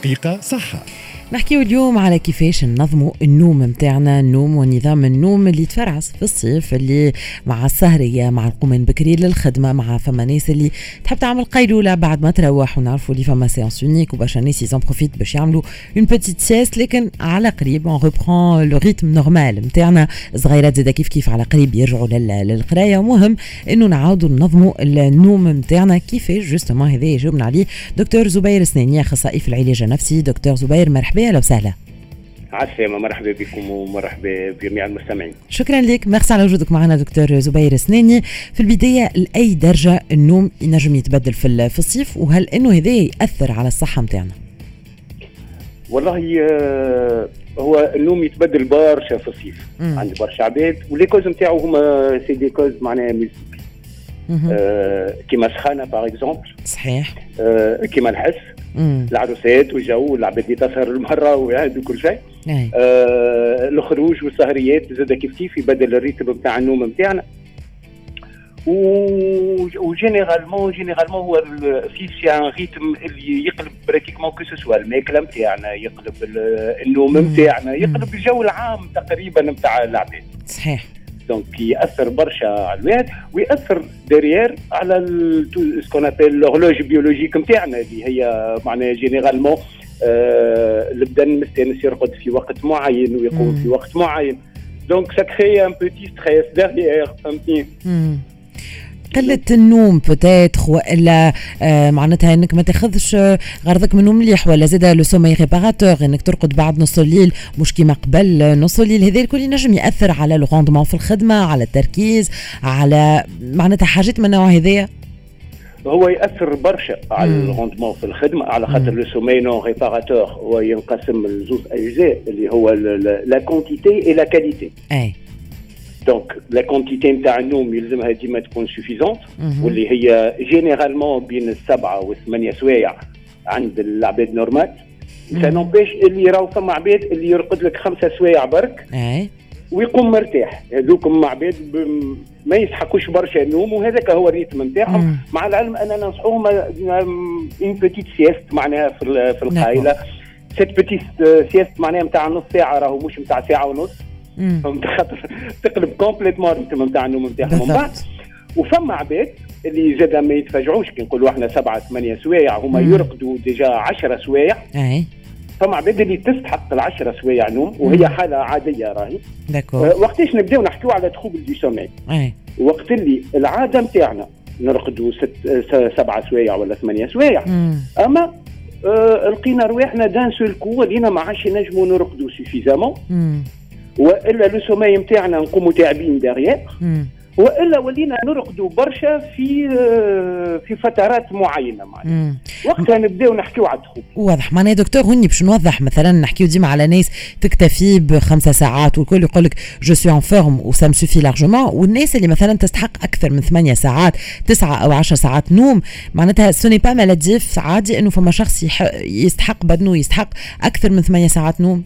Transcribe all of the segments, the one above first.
دقيقة صحة نحكيو اليوم على كيفاش ننظموا النوم متاعنا النوم ونظام النوم اللي تفرعس في الصيف اللي مع السهرية مع القوم بكري للخدمة مع فما ناس اللي تحب تعمل قيلولة بعد ما تروح. ونعرفوا اللي فما séance unique وبرشا ناس ils en profitent باش يعملوا une petite sieste لكن على قريب on reprend le rythme normal متاعنا. صغيرات زادا كيف كيف على قريب يرجعوا للقراية. ومهم انه نعاودوا ننظموا النوم متاعنا كيفاش justement هذا يجاوبنا عليه دكتور زبير سناني أخصائي في العلاج النفسي. دكتور زبير مرحبا. مرحبا أهلا وسهلا. عسلامة مرحبا بكم ومرحبا بجميع المستمعين. شكرا لك. ميرسي على وجودك معنا دكتور زبير سناني. في البداية لأي درجة النوم ينجم يتبدل في, في الصيف؟ وهل إنه هذا يأثر على الصحة متاعنا؟ والله آه، هو النوم يتبدل برشا في الصيف. عند برشا عباد و les causes نتاعو هما c'est des causes معناها physiques آه كيما سخانه par exemple صحيح. آه كيما الحس. العروسات والجو والعباد اللي تسهر المرة وهذا وكل شيء. آه الخروج والسهريات زاد كيف كيف يبدل ال rythme نتاع النوم نتاعنا و généralement généralement هو في c'est un rythme اللي يقلب pratiquement que ce soit الماكلة نتاعنا يقلب النوم نتاعنا يقلب الجو العام تقريبا نتاع العباد صحيح. donc ياثر برشا على الواحد وياثر derrière على ce qu'on appelle l'horloge biologique نتاعنا اللي هي معناها généralement آه البدن مستانس يرقد في وقت معين ويقوم في وقت معين. donc ça crée un petit stress derrière فهمتني قلة النوم peut-être وإلا آه معناتها إنك ما تاخذش غرضك من النوم مليح ولا زاد le sommeil réparateur إنك ترقد بعد نص الليل مش كيما قبل نص الليل. هذا الكل ينجم يأثر على ال rendement في الخدمة على التركيز على معناتها حاجات من النوع هذايا. هو يأثر برشا على ال rendement في الخدمة على خاطر le sommeil non réparateur هو ينقسم لزوج أجزاء اللي هو la quantité et la qualité أي. donc la quantité نتاع النوم يلزمها ديما تكون suffisante واللي هي généralement بين السبعه والثمانيه سوايع عند العباد normal ça n'empêche اللي راهو فما عباد اللي يرقد لك خمسه سوايع برك ويقوم مرتاح هذوكم عباد ما يسحقوش برشا النوم وهذاك هو ال rythme نتاعهم مع العلم أنا ننصحهم une petite sieste معناها في في القايله cette petite sieste معناها نتاع نص ساعه راهو مش نتاع ساعه ونص فهمت؟ خاطر تقلب complètement ال rythme نتاع النوم نتاعهم من بعد وفما عباد اللي زاد ما يتفاجعوش. كي نقولوا إحنا سبعة ثمانية سوايع هما يرقدوا déjà 10 سوايع. اي فما عباد اللي تستحق العشرة سوايع نوم وهي حالة عادية راهي. أه وقتاش نبداو نحكيو على troubles du sommeil؟ اي وقت اللي العادة نتاعنا نرقدوا ست سبعة سوايع ولا ثمانية سوايع. أما أه لقينا رواحنا d'un seul coup ولينا ما عادش نجموا نرقدوا suffisamment وإلا le sommeil نتاعنا نقوموا تاعبين derrière وإلا ولينا نرقدوا برشا في في فترات معينة معناها. وقتها نبداو نحكيو على ال troubles. واضح. معناها دكتور هوني باش نوضح مثلا نحكيو ديما على ناس تكتفي بخمسة ساعات والكل يقول لك je suis en forme و ça me suffit largement والناس اللي مثلا تستحق أكثر من ثمانية ساعات تسعة أو عشر ساعات نوم معناتها ce n'est pas maladif عادي إنه فما شخص يستحق بدنه يستحق أكثر من ثمانية ساعات نوم.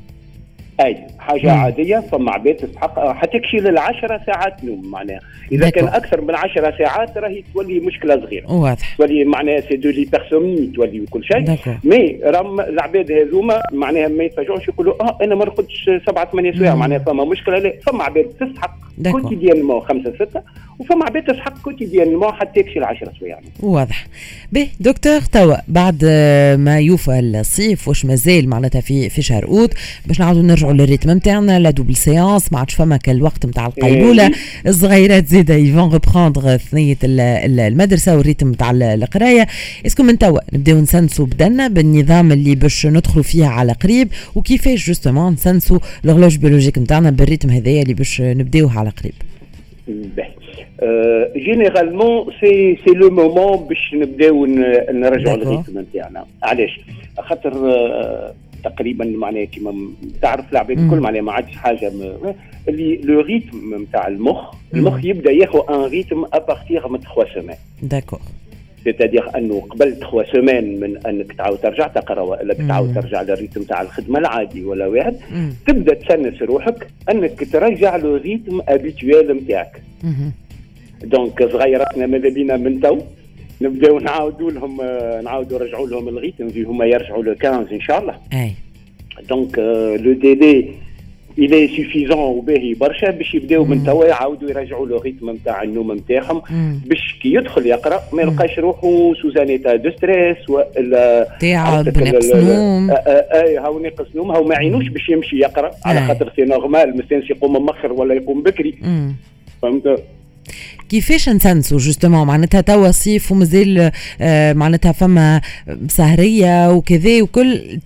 اي حاجة مم. عادية فما عباد تستحق حتكشي للعشرة ساعات نوم معناها. إذا كان أكثر من 10 ساعات راهي تولي مشكلة صغيرة. واضح. تولي معناها c'est de l'hypersomnie تولي وكل شيء. mais راهم العباد هذوما معناها ما يتفاجئوش يقولوا آه أنا ما نرقدش سبعة ثمانية سوايع معناها فما مشكلة. لا فما عباد تستحق quotidiennement خمسة ستة وفما عباد تستحق quotidiennement حتى يكشي العشرة سوايع. واضح. به دكتور توا بعد ما يوفى الصيف واش مازال معناتها في في شهر أوت باش نعاودوا نرجعوا لل rythme نتاعنا la double séance ما عادش فما كالوقت نتاع القيلوله الصغيرات زاده ils vont reprendre ثنيه المدرسة وال rythme نتاع القرايه est-ce que من توا نبداو نسنسوا بدنا بالنظام اللي باش ندخلوا فيه على قريب وكيفاش justement نسنسوا l'horloge biologique نتاعنا بال rythme هذايا اللي باش نبداوه على قريب généralement c'est c'est le moment باش نبداو نرجعوا لل rythme نتاعنا علاش؟ خاطر تقريبا معناها كيما تعرف العباد الكل معناها ما عادش حاجة اللي le rythme نتاع المخ المخ يبدأ ياخذ un rythme à partir من 3 semaines d'accord c'est-à-dire أنه قبل 3 semaines من أنك تعاود ترجع تقرأ ولا تعاود ترجع لل rythme تاع الخدمة العادي ولا واحد تبدأ تسنس روحك أنك ترجع le rythme habituel نتاعك donc صغيراتنا ماذا بينا من تو؟ نبداو نعاودوا لهم نعاودوا نرجعوا لهم ال rythme هما يرجعوا le 15 إن شاء الله. أي. donc le délai il est suffisant وباهي برشا باش يبداو من توا يعاودوا يرجعوا le rythme نتاع النوم نتاعهم باش كي يدخل يقرأ ما يلقاش روحه sous un état de stress ولا تعب نقص نوم. اي هاو نقص نوم هاو ما يعينوش باش يمشي يقرأ على خاطر c'est normal مستانس يقوم مؤخر ولا يقوم بكري. فهمت؟ كيفاش نسنسوا justement معناتها توا صيف ومازال معناتها فما سهريه وكذا وكل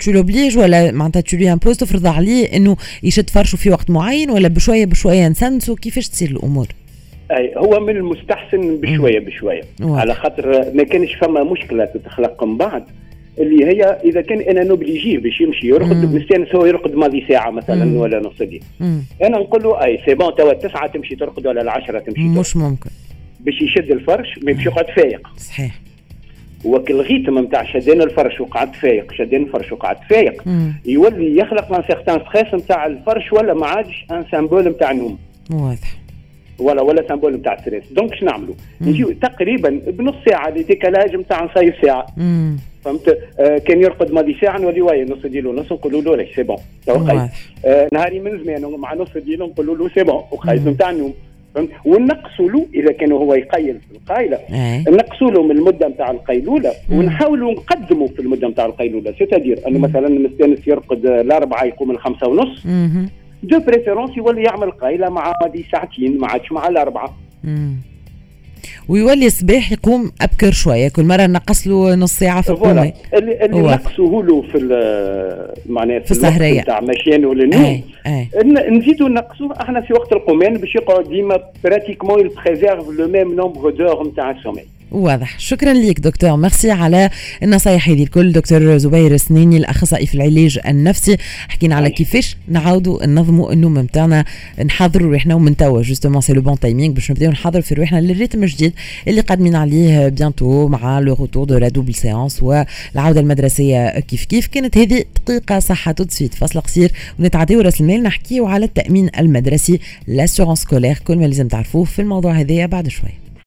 tu l'obliges ولا معناتها tu lui imposes تفرض عليه انه يشد فرشه في وقت معين ولا بشويه بشويه نسنسوا كيفاش تصير الأمور؟ اي هو من المستحسن بشويه بشويه على خاطر ما كانش فما مشكله تتخلق من بعد اللي هي إذا كان أنا ن oblige يه باش يمشي يرقد مستانس هو يرقد ماضي ساعة مثلا مم. ولا نص دي أنا نقول له أي c'est bon توا التسعه تمشي ترقد ولا العشرة تمشي مش ممكن. باش يشد الفرش ما يمشي يقعد فايق. صحيح. وكل ال rythme نتاع شدين الفرش وقعد فايق شدين الفرش وقعد فايق. يولي يخلق un certain stress نتاع الفرش ولا ما عادش un symbole نتاع نوم واضح. ولا ولا symbole نتاع stress donc شنو نعملوا؟ نجيو تقريبا بنص ساعة le décalage نتاع نصايف ساعة. مم. فهمت؟ آه كان يرقد ماضي ساعة نولي واي نص ديالو نص نقولوا له c'est bon. آه نهاري من زمان مع نص ديالو نقولوا له c'est bon. وخايف نتاع النوم فهمت؟ ونقصوا له إذا كان هو يقيل في القايلة. نقصوا له من المدة نتاع القيلولة. ونحاولوا نقدموا في المدة نتاع القيلولة. c'est-à-dire أنه مثلا المستانس يرقد الأربعة يقوم الخمسة ونص. de préférence يولي يعمل قايلة مع ماضي ساعتين ما عادش مع الأربعة. ويولي الصباح يقوم أبكر شوية كل مرة نقص له نص ساعة في القومه اللي, اللي نقصوه له في معناها في السهرية. نتاع مشيان وللنوم نزيدوا نقصوه أحنا في وقت القومان باش يقعد ديما pratiquement ي préserve le même nombre d'heures نتاع ال sommeil واضح. شكرا لك دكتور. ميرسي على النصايح هذه الكل. دكتور زبير سنيني الأخصائي في العلاج النفسي حكينا على كيفاش نعاودوا ننظموا النوم نتاعنا نحضروا روحنا ومن توا justement c'est le bon timing باش نبداو نحضروا في روحنا لل rythme الجديد اللي قادمين عليه bientôt مع le retour de la double séance والعوده المدرسية كيف كيف. كانت هذه دقيقة صحة. تدسيت فاصل قصير. ونتعداو راس المال. نحكيو على التأمين المدرسي l'assurance scolaire كل ما لازم تعرفوه في الموضوع هذايا بعد شوي.